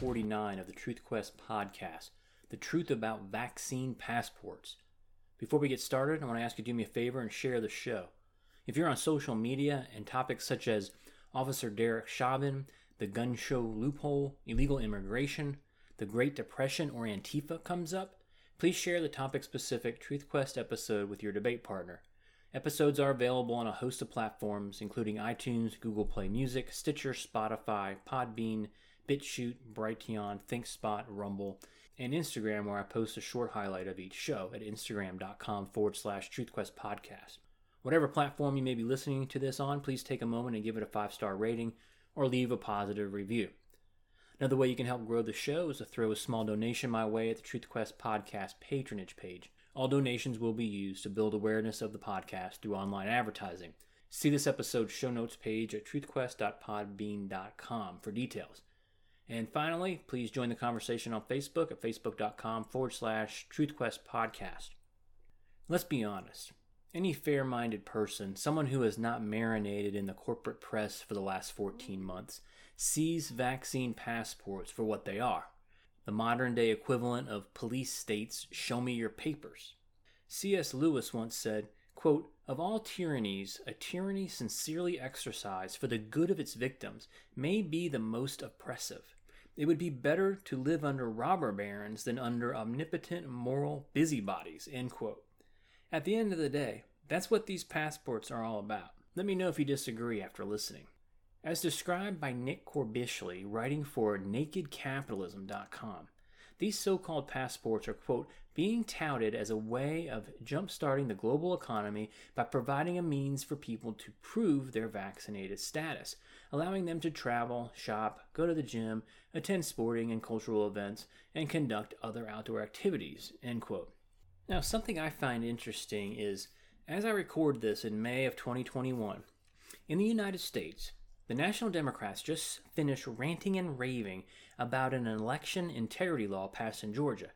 149 of the Truth Quest podcast, The Truth About Vaccine Passports. Before we get started, I want to ask you to do me a favor and share the show. If you're on social media and topics such as Officer Derek Chauvin, the gun show loophole, illegal immigration, the Great Depression, or Antifa comes up, please share the topic specific Truth Quest episode with your debate partner. Episodes are available on a host of platforms, including iTunes, Google Play Music, Stitcher, Spotify, Podbean, BitChute, Brighteon, ThinkSpot, Rumble, and Instagram, where I post a short highlight of each show at instagram.com forward slash truthquest podcast. Whatever platform you may be listening to this on, please take a moment and give it a five star rating or leave a positive review. Another way you can help grow the show is to throw a small donation my way at the TruthQuest podcast patronage page. All donations will be used to build awareness of the podcast through online advertising. See this episode's show notes page at truthquest.podbean.com for details. And finally, please join the conversation on Facebook at facebook.com forward slash truthquest podcast. Let's be honest. Any fair minded person, someone who has not marinated in the corporate press for the last 14 months, sees vaccine passports for what they are the modern day equivalent of police states show me your papers. C.S. Lewis once said, quote, Of all tyrannies, a tyranny sincerely exercised for the good of its victims may be the most oppressive. It would be better to live under robber barons than under omnipotent moral busybodies. End quote. At the end of the day, that's what these passports are all about. Let me know if you disagree after listening. As described by Nick Corbishley, writing for nakedcapitalism.com, these so called passports are, quote, being touted as a way of jumpstarting the global economy by providing a means for people to prove their vaccinated status, allowing them to travel, shop, go to the gym, attend sporting and cultural events, and conduct other outdoor activities, end quote. Now, something I find interesting is as I record this in May of 2021, in the United States, the National Democrats just finished ranting and raving about an election integrity law passed in Georgia.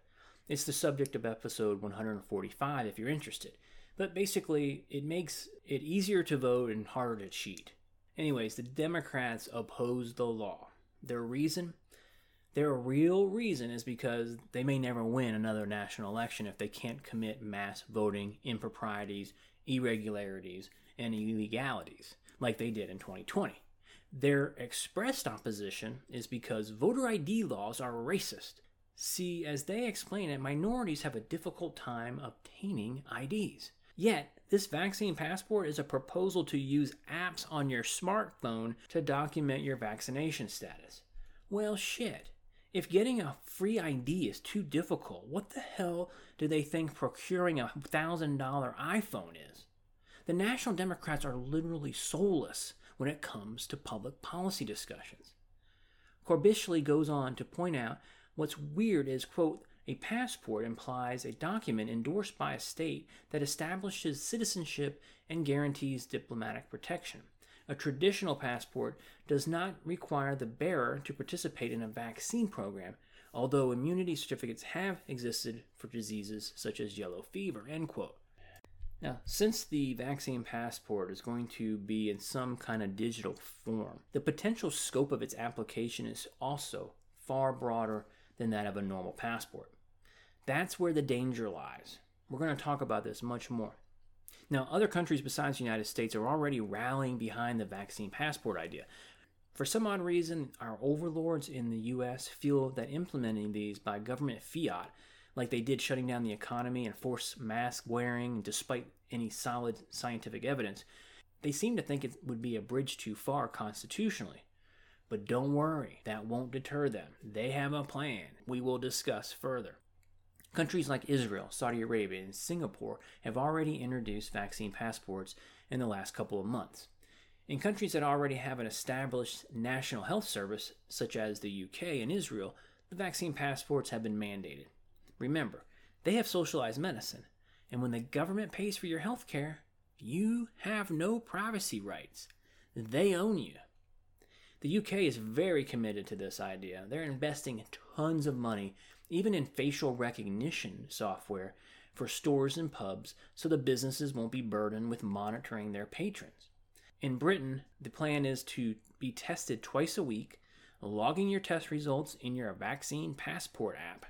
It's the subject of episode 145 if you're interested. But basically, it makes it easier to vote and harder to cheat. Anyways, the Democrats oppose the law. Their reason? Their real reason is because they may never win another national election if they can't commit mass voting improprieties, irregularities, and illegalities like they did in 2020. Their expressed opposition is because voter ID laws are racist. See, as they explain it, minorities have a difficult time obtaining IDs. Yet, this vaccine passport is a proposal to use apps on your smartphone to document your vaccination status. Well, shit. If getting a free ID is too difficult, what the hell do they think procuring a $1,000 iPhone is? The National Democrats are literally soulless when it comes to public policy discussions. Corbishley goes on to point out what's weird is, quote, a passport implies a document endorsed by a state that establishes citizenship and guarantees diplomatic protection. A traditional passport does not require the bearer to participate in a vaccine program, although immunity certificates have existed for diseases such as yellow fever, end quote. Now, since the vaccine passport is going to be in some kind of digital form, the potential scope of its application is also far broader than that of a normal passport. That's where the danger lies. We're going to talk about this much more. Now, other countries besides the United States are already rallying behind the vaccine passport idea. For some odd reason, our overlords in the US feel that implementing these by government fiat like they did shutting down the economy and forced mask wearing despite any solid scientific evidence, they seem to think it would be a bridge too far constitutionally. But don't worry, that won't deter them. They have a plan we will discuss further. Countries like Israel, Saudi Arabia, and Singapore have already introduced vaccine passports in the last couple of months. In countries that already have an established national health service, such as the UK and Israel, the vaccine passports have been mandated. Remember, they have socialized medicine, and when the government pays for your health care, you have no privacy rights. They own you. The UK is very committed to this idea. They're investing tons of money, even in facial recognition software for stores and pubs, so the businesses won't be burdened with monitoring their patrons. In Britain, the plan is to be tested twice a week logging your test results in your vaccine passport app.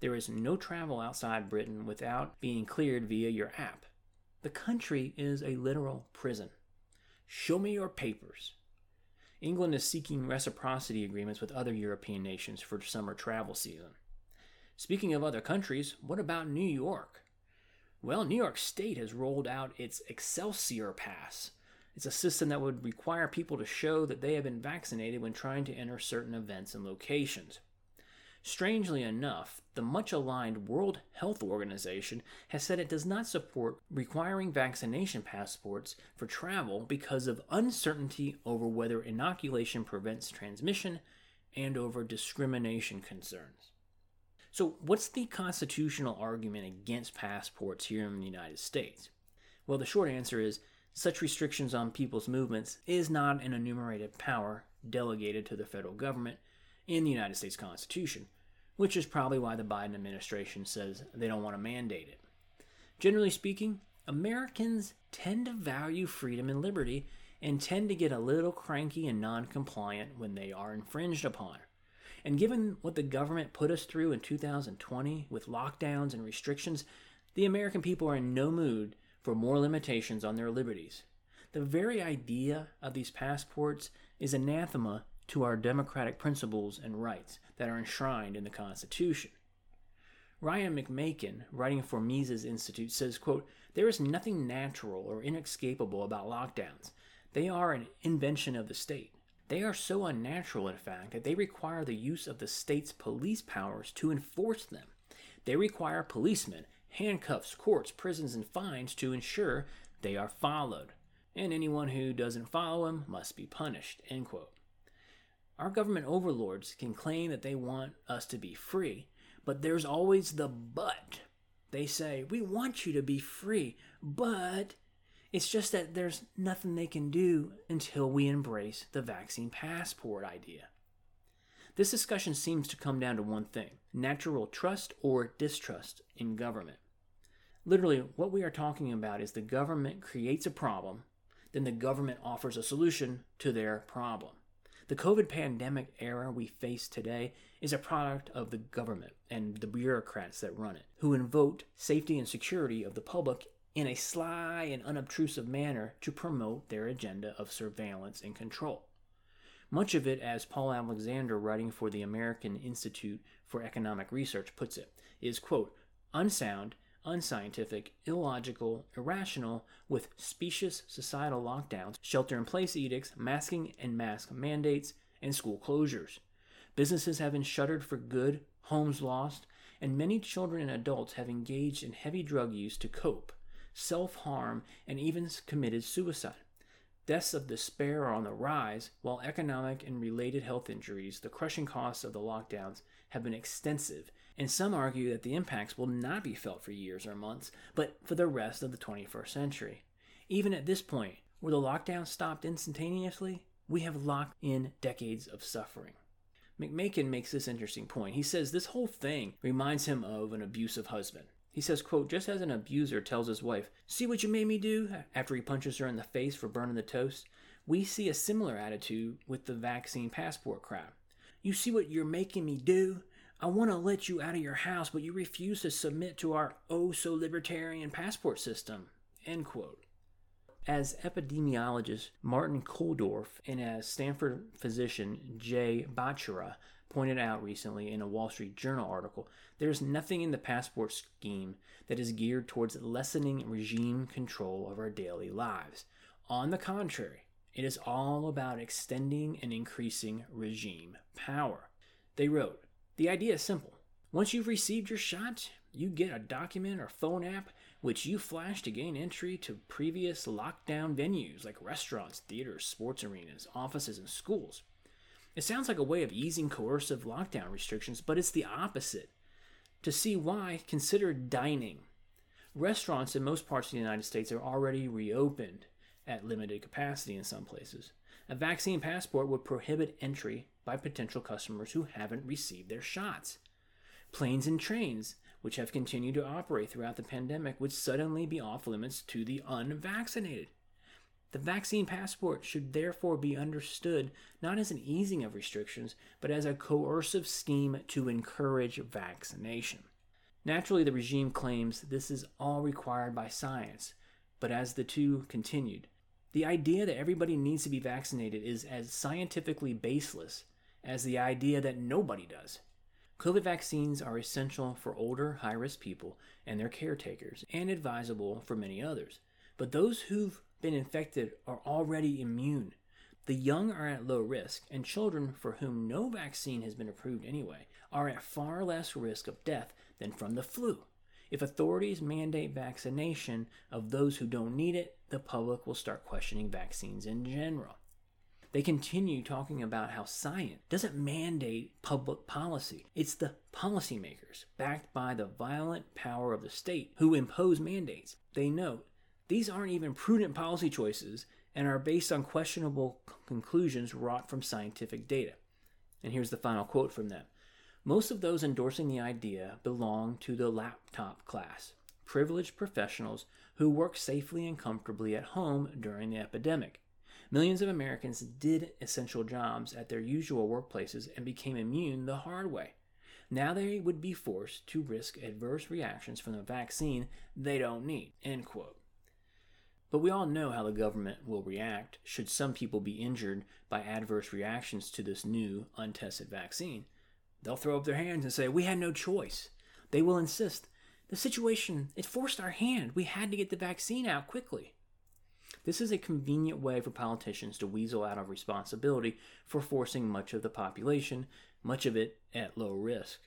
There is no travel outside Britain without being cleared via your app. The country is a literal prison. Show me your papers. England is seeking reciprocity agreements with other European nations for summer travel season. Speaking of other countries, what about New York? Well, New York State has rolled out its Excelsior Pass. It's a system that would require people to show that they have been vaccinated when trying to enter certain events and locations. Strangely enough, the much aligned World Health Organization has said it does not support requiring vaccination passports for travel because of uncertainty over whether inoculation prevents transmission and over discrimination concerns. So, what's the constitutional argument against passports here in the United States? Well, the short answer is such restrictions on people's movements is not an enumerated power delegated to the federal government in the United States Constitution, which is probably why the Biden administration says they don't want to mandate it. Generally speaking, Americans tend to value freedom and liberty and tend to get a little cranky and non compliant when they are infringed upon. And given what the government put us through in 2020 with lockdowns and restrictions, the American people are in no mood for more limitations on their liberties. The very idea of these passports is anathema to our democratic principles and rights that are enshrined in the Constitution. Ryan McMaken, writing for Mises Institute, says, quote, There is nothing natural or inescapable about lockdowns. They are an invention of the state. They are so unnatural, in fact, that they require the use of the state's police powers to enforce them. They require policemen, handcuffs, courts, prisons, and fines to ensure they are followed. And anyone who doesn't follow them must be punished. End quote. Our government overlords can claim that they want us to be free, but there's always the but. They say, We want you to be free, but it's just that there's nothing they can do until we embrace the vaccine passport idea. This discussion seems to come down to one thing natural trust or distrust in government. Literally, what we are talking about is the government creates a problem, then the government offers a solution to their problem. The COVID pandemic era we face today is a product of the government and the bureaucrats that run it, who invoke safety and security of the public in a sly and unobtrusive manner to promote their agenda of surveillance and control. Much of it, as Paul Alexander, writing for the American Institute for Economic Research, puts it, is, quote, unsound, unscientific, illogical, irrational, with specious societal lockdowns, shelter in place edicts, masking and mask mandates, and school closures. Businesses have been shuttered for good, homes lost, and many children and adults have engaged in heavy drug use to cope self harm, and even committed suicide. Deaths of despair are on the rise, while economic and related health injuries, the crushing costs of the lockdowns, have been extensive, and some argue that the impacts will not be felt for years or months, but for the rest of the 21st century. Even at this point, where the lockdown stopped instantaneously, we have locked in decades of suffering. McMaken makes this interesting point. He says this whole thing reminds him of an abusive husband. He says, quote, just as an abuser tells his wife, see what you made me do, after he punches her in the face for burning the toast, we see a similar attitude with the vaccine passport crowd. You see what you're making me do? I want to let you out of your house, but you refuse to submit to our oh so libertarian passport system. End quote. As epidemiologist Martin Kulldorff and as Stanford physician Jay Bhattacharya pointed out recently in a Wall Street Journal article, there is nothing in the passport scheme that is geared towards lessening regime control of our daily lives. On the contrary, it is all about extending and increasing regime power. They wrote, The idea is simple. Once you've received your shot, you get a document or phone app which you flash to gain entry to previous lockdown venues like restaurants, theaters, sports arenas, offices, and schools. It sounds like a way of easing coercive lockdown restrictions, but it's the opposite. To see why, consider dining. Restaurants in most parts of the United States are already reopened at limited capacity in some places. A vaccine passport would prohibit entry by potential customers who haven't received their shots. Planes and trains, which have continued to operate throughout the pandemic, would suddenly be off limits to the unvaccinated. The vaccine passport should therefore be understood not as an easing of restrictions, but as a coercive scheme to encourage vaccination. Naturally, the regime claims this is all required by science, but as the two continued, the idea that everybody needs to be vaccinated is as scientifically baseless as the idea that nobody does. COVID vaccines are essential for older, high risk people and their caretakers, and advisable for many others. But those who've been infected are already immune. The young are at low risk, and children for whom no vaccine has been approved anyway are at far less risk of death than from the flu. If authorities mandate vaccination of those who don't need it, the public will start questioning vaccines in general. They continue talking about how science doesn't mandate public policy. It's the policymakers, backed by the violent power of the state, who impose mandates. They note these aren't even prudent policy choices and are based on questionable conclusions wrought from scientific data. And here's the final quote from them Most of those endorsing the idea belong to the laptop class, privileged professionals who work safely and comfortably at home during the epidemic. Millions of Americans did essential jobs at their usual workplaces and became immune the hard way. Now they would be forced to risk adverse reactions from the vaccine they don't need. End quote. But we all know how the government will react should some people be injured by adverse reactions to this new, untested vaccine. They'll throw up their hands and say, We had no choice. They will insist, The situation, it forced our hand. We had to get the vaccine out quickly. This is a convenient way for politicians to weasel out of responsibility for forcing much of the population, much of it at low risk,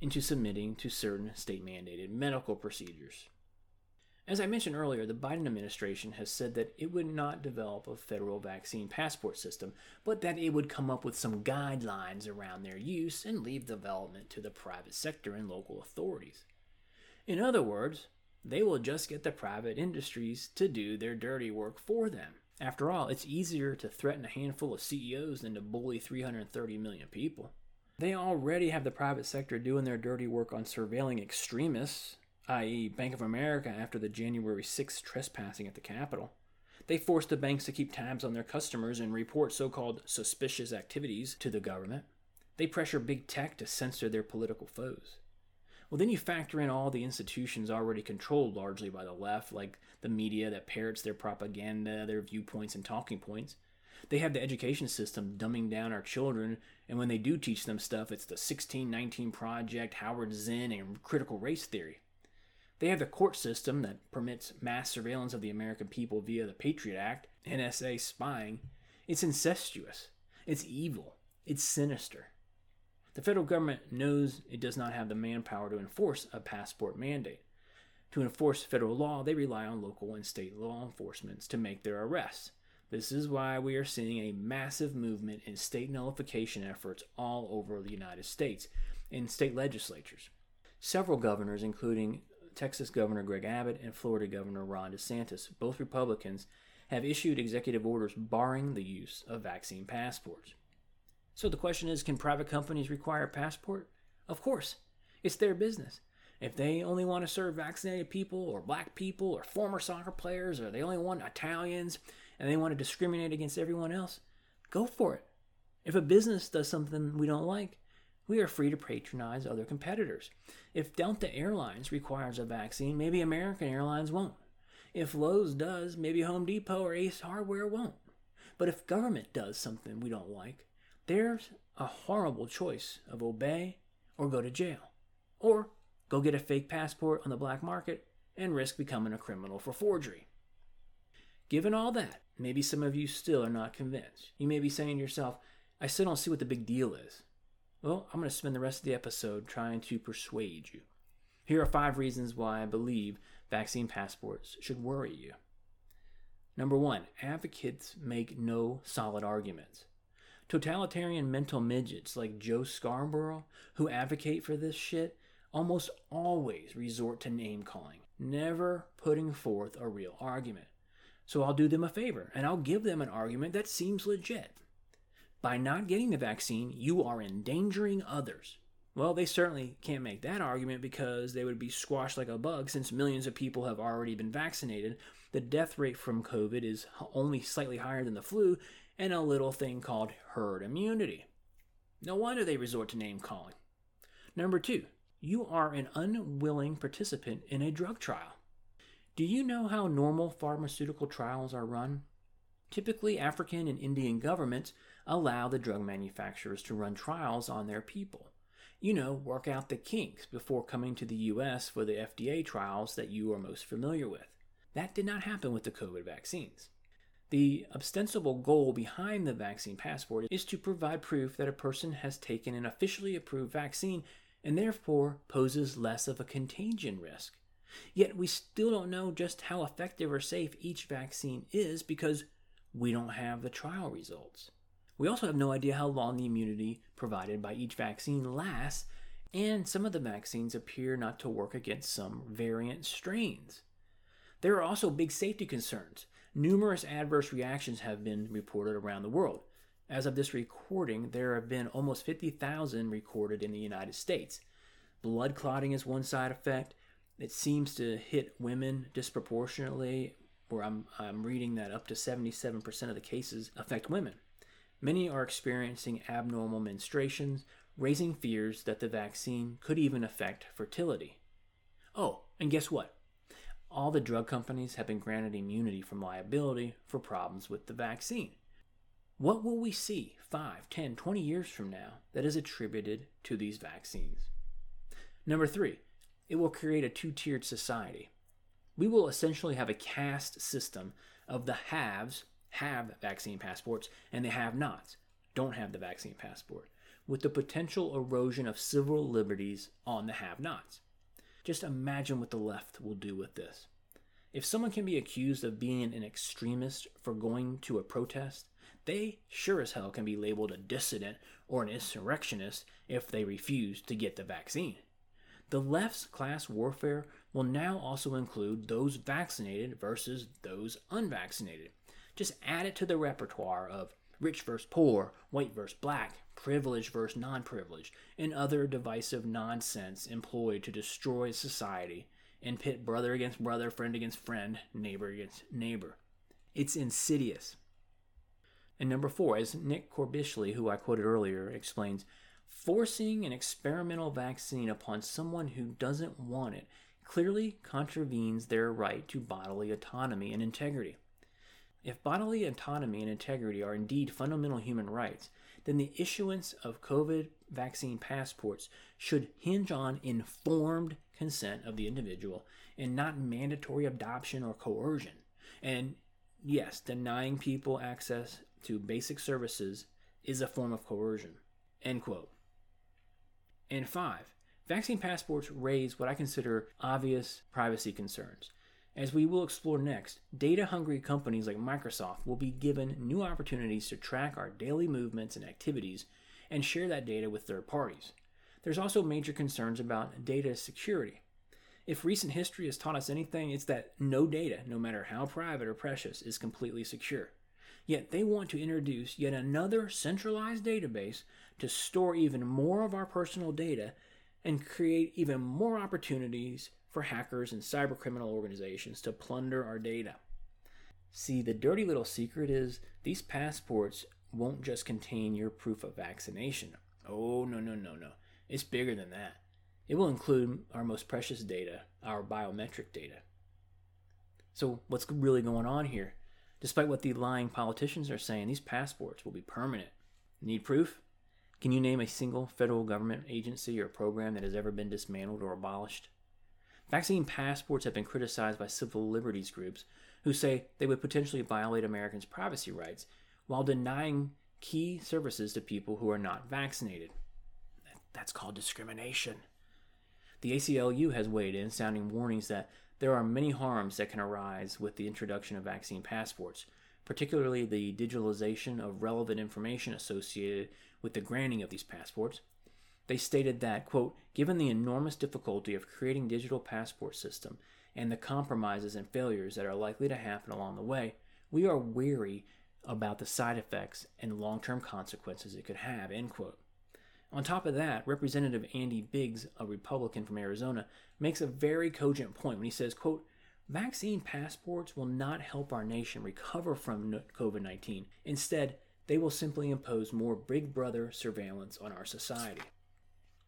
into submitting to certain state mandated medical procedures. As I mentioned earlier, the Biden administration has said that it would not develop a federal vaccine passport system, but that it would come up with some guidelines around their use and leave development to the private sector and local authorities. In other words, they will just get the private industries to do their dirty work for them. After all, it's easier to threaten a handful of CEOs than to bully 330 million people. They already have the private sector doing their dirty work on surveilling extremists i.e., Bank of America after the January 6th trespassing at the Capitol. They forced the banks to keep tabs on their customers and report so called suspicious activities to the government. They pressure big tech to censor their political foes. Well, then you factor in all the institutions already controlled largely by the left, like the media that parrots their propaganda, their viewpoints, and talking points. They have the education system dumbing down our children, and when they do teach them stuff, it's the 1619 Project, Howard Zinn, and critical race theory. They have the court system that permits mass surveillance of the American people via the Patriot Act, NSA spying. It's incestuous. It's evil. It's sinister. The federal government knows it does not have the manpower to enforce a passport mandate. To enforce federal law, they rely on local and state law enforcements to make their arrests. This is why we are seeing a massive movement in state nullification efforts all over the United States in state legislatures. Several governors, including Texas Governor Greg Abbott and Florida Governor Ron DeSantis, both Republicans, have issued executive orders barring the use of vaccine passports. So the question is can private companies require a passport? Of course. It's their business. If they only want to serve vaccinated people or black people or former soccer players or they only want Italians and they want to discriminate against everyone else, go for it. If a business does something we don't like, we are free to patronize other competitors. If Delta Airlines requires a vaccine, maybe American Airlines won't. If Lowe's does, maybe Home Depot or Ace Hardware won't. But if government does something we don't like, there's a horrible choice of obey or go to jail. Or go get a fake passport on the black market and risk becoming a criminal for forgery. Given all that, maybe some of you still are not convinced. You may be saying to yourself, I still don't see what the big deal is. Well, I'm going to spend the rest of the episode trying to persuade you. Here are five reasons why I believe vaccine passports should worry you. Number one, advocates make no solid arguments. Totalitarian mental midgets like Joe Scarborough, who advocate for this shit, almost always resort to name calling, never putting forth a real argument. So I'll do them a favor and I'll give them an argument that seems legit. By not getting the vaccine, you are endangering others. Well, they certainly can't make that argument because they would be squashed like a bug since millions of people have already been vaccinated. The death rate from COVID is only slightly higher than the flu, and a little thing called herd immunity. No wonder they resort to name calling. Number two, you are an unwilling participant in a drug trial. Do you know how normal pharmaceutical trials are run? Typically, African and Indian governments allow the drug manufacturers to run trials on their people. You know, work out the kinks before coming to the US for the FDA trials that you are most familiar with. That did not happen with the COVID vaccines. The ostensible goal behind the vaccine passport is to provide proof that a person has taken an officially approved vaccine and therefore poses less of a contagion risk. Yet we still don't know just how effective or safe each vaccine is because we don't have the trial results. We also have no idea how long the immunity provided by each vaccine lasts, and some of the vaccines appear not to work against some variant strains. There are also big safety concerns. Numerous adverse reactions have been reported around the world. As of this recording, there have been almost 50,000 recorded in the United States. Blood clotting is one side effect. It seems to hit women disproportionately, where I'm, I'm reading that up to 77% of the cases affect women. Many are experiencing abnormal menstruations, raising fears that the vaccine could even affect fertility. Oh, and guess what? All the drug companies have been granted immunity from liability for problems with the vaccine. What will we see 5, 10, 20 years from now that is attributed to these vaccines? Number three, it will create a two tiered society. We will essentially have a caste system of the haves have vaccine passports and the have nots don't have the vaccine passport, with the potential erosion of civil liberties on the have nots. Just imagine what the left will do with this. If someone can be accused of being an extremist for going to a protest, they sure as hell can be labeled a dissident or an insurrectionist if they refuse to get the vaccine. The left's class warfare will now also include those vaccinated versus those unvaccinated. Just add it to the repertoire of rich versus poor, white versus black, privileged versus non privileged, and other divisive nonsense employed to destroy society and pit brother against brother, friend against friend, neighbor against neighbor. It's insidious. And number four, as Nick Corbishley, who I quoted earlier, explains, forcing an experimental vaccine upon someone who doesn't want it clearly contravenes their right to bodily autonomy and integrity. If bodily autonomy and integrity are indeed fundamental human rights, then the issuance of COVID vaccine passports should hinge on informed consent of the individual and not mandatory adoption or coercion. And yes, denying people access to basic services is a form of coercion. End quote. And five, vaccine passports raise what I consider obvious privacy concerns. As we will explore next, data hungry companies like Microsoft will be given new opportunities to track our daily movements and activities and share that data with third parties. There's also major concerns about data security. If recent history has taught us anything, it's that no data, no matter how private or precious, is completely secure. Yet they want to introduce yet another centralized database to store even more of our personal data and create even more opportunities for hackers and cybercriminal organizations to plunder our data. See, the dirty little secret is these passports won't just contain your proof of vaccination. Oh, no, no, no, no. It's bigger than that. It will include our most precious data, our biometric data. So, what's really going on here? Despite what the lying politicians are saying, these passports will be permanent. Need proof? Can you name a single federal government agency or program that has ever been dismantled or abolished? Vaccine passports have been criticized by civil liberties groups who say they would potentially violate Americans' privacy rights while denying key services to people who are not vaccinated. That's called discrimination. The ACLU has weighed in, sounding warnings that there are many harms that can arise with the introduction of vaccine passports, particularly the digitalization of relevant information associated with the granting of these passports. They stated that, quote, given the enormous difficulty of creating digital passport system and the compromises and failures that are likely to happen along the way, we are wary about the side effects and long-term consequences it could have, end quote. On top of that, Representative Andy Biggs, a Republican from Arizona, makes a very cogent point when he says, quote, Vaccine passports will not help our nation recover from COVID 19. Instead, they will simply impose more Big Brother surveillance on our society.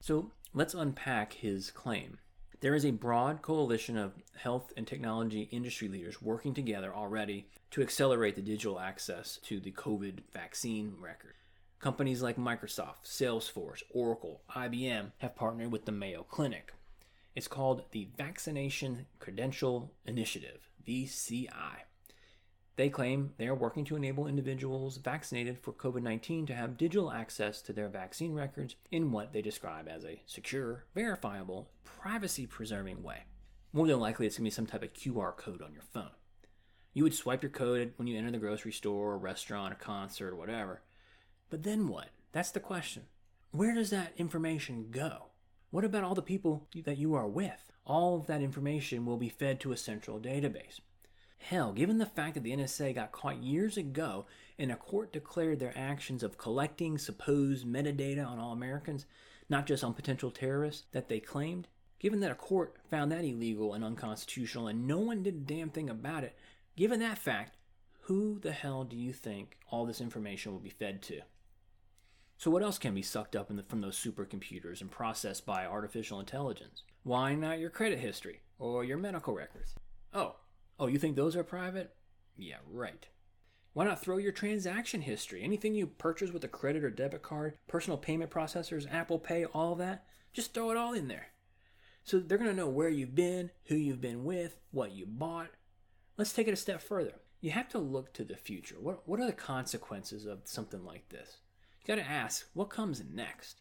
So let's unpack his claim. There is a broad coalition of health and technology industry leaders working together already to accelerate the digital access to the COVID vaccine record. Companies like Microsoft, Salesforce, Oracle, IBM have partnered with the Mayo Clinic. It's called the Vaccination Credential Initiative, VCI. They claim they are working to enable individuals vaccinated for COVID 19 to have digital access to their vaccine records in what they describe as a secure, verifiable, privacy preserving way. More than likely, it's going to be some type of QR code on your phone. You would swipe your code when you enter the grocery store, or restaurant, a concert, or whatever. But then what? That's the question. Where does that information go? What about all the people that you are with? All of that information will be fed to a central database. Hell, given the fact that the NSA got caught years ago and a court declared their actions of collecting supposed metadata on all Americans, not just on potential terrorists that they claimed, given that a court found that illegal and unconstitutional and no one did a damn thing about it, given that fact, who the hell do you think all this information will be fed to? So, what else can be sucked up the, from those supercomputers and processed by artificial intelligence? Why not your credit history or your medical records? Oh, Oh, you think those are private? Yeah, right. Why not throw your transaction history? Anything you purchase with a credit or debit card, personal payment processors, Apple Pay, all that? Just throw it all in there. So they're going to know where you've been, who you've been with, what you bought. Let's take it a step further. You have to look to the future. What, what are the consequences of something like this? You got to ask, what comes next?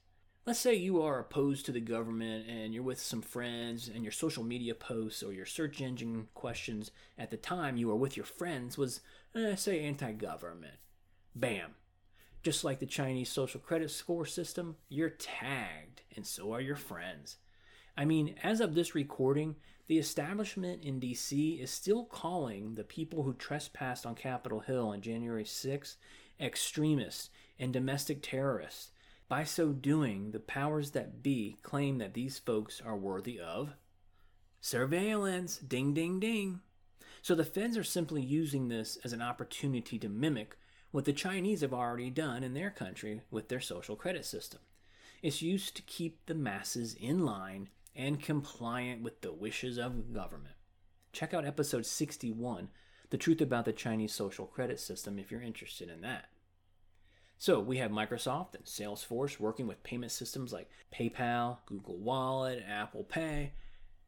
Let's say you are opposed to the government and you're with some friends and your social media posts or your search engine questions at the time you were with your friends was eh, say anti-government. Bam. Just like the chinese social credit score system you're tagged and so are your friends. I mean as of this recording the establishment in dc is still calling the people who trespassed on capitol hill on january 6 extremists and domestic terrorists by so doing, the powers that be claim that these folks are worthy of surveillance. Ding, ding, ding. So the feds are simply using this as an opportunity to mimic what the Chinese have already done in their country with their social credit system. It's used to keep the masses in line and compliant with the wishes of government. Check out episode 61, The Truth About the Chinese Social Credit System, if you're interested in that. So we have Microsoft and Salesforce working with payment systems like PayPal, Google Wallet, Apple Pay.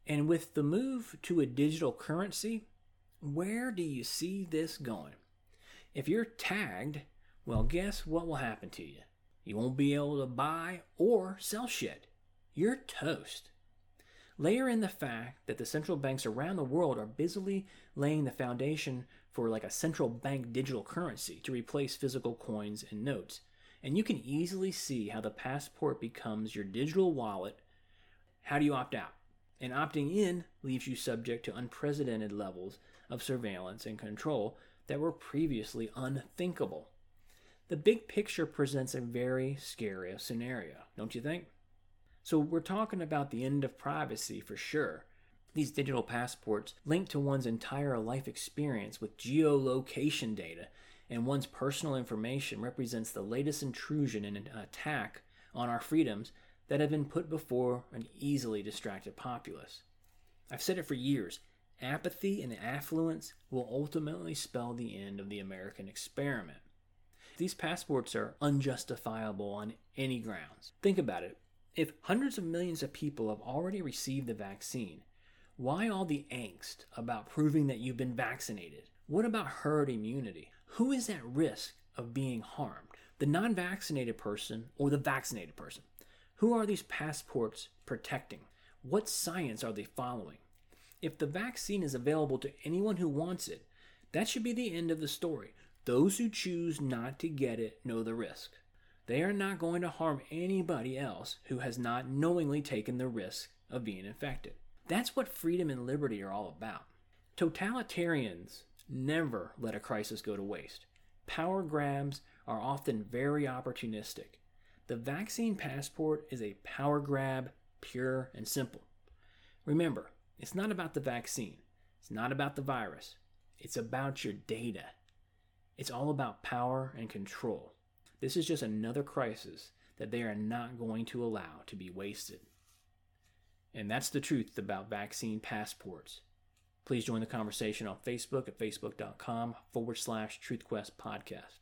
And with the move to a digital currency, where do you see this going? If you're tagged, well, guess what will happen to you? You won't be able to buy or sell shit. You're toast. Layer in the fact that the central banks around the world are busily laying the foundation for like a central bank digital currency to replace physical coins and notes. And you can easily see how the passport becomes your digital wallet. How do you opt out? And opting in leaves you subject to unprecedented levels of surveillance and control that were previously unthinkable. The big picture presents a very scary scenario, don't you think? So, we're talking about the end of privacy for sure, these digital passports link to one's entire life experience with geolocation data, and one's personal information represents the latest intrusion and attack on our freedoms that have been put before an easily distracted populace. I've said it for years apathy and affluence will ultimately spell the end of the American experiment. These passports are unjustifiable on any grounds. Think about it. If hundreds of millions of people have already received the vaccine, why all the angst about proving that you've been vaccinated? What about herd immunity? Who is at risk of being harmed? The non vaccinated person or the vaccinated person? Who are these passports protecting? What science are they following? If the vaccine is available to anyone who wants it, that should be the end of the story. Those who choose not to get it know the risk. They are not going to harm anybody else who has not knowingly taken the risk of being infected. That's what freedom and liberty are all about. Totalitarians never let a crisis go to waste. Power grabs are often very opportunistic. The vaccine passport is a power grab, pure and simple. Remember, it's not about the vaccine, it's not about the virus, it's about your data. It's all about power and control. This is just another crisis that they are not going to allow to be wasted. And that's the truth about vaccine passports. Please join the conversation on Facebook at facebook.com forward slash TruthQuest podcast.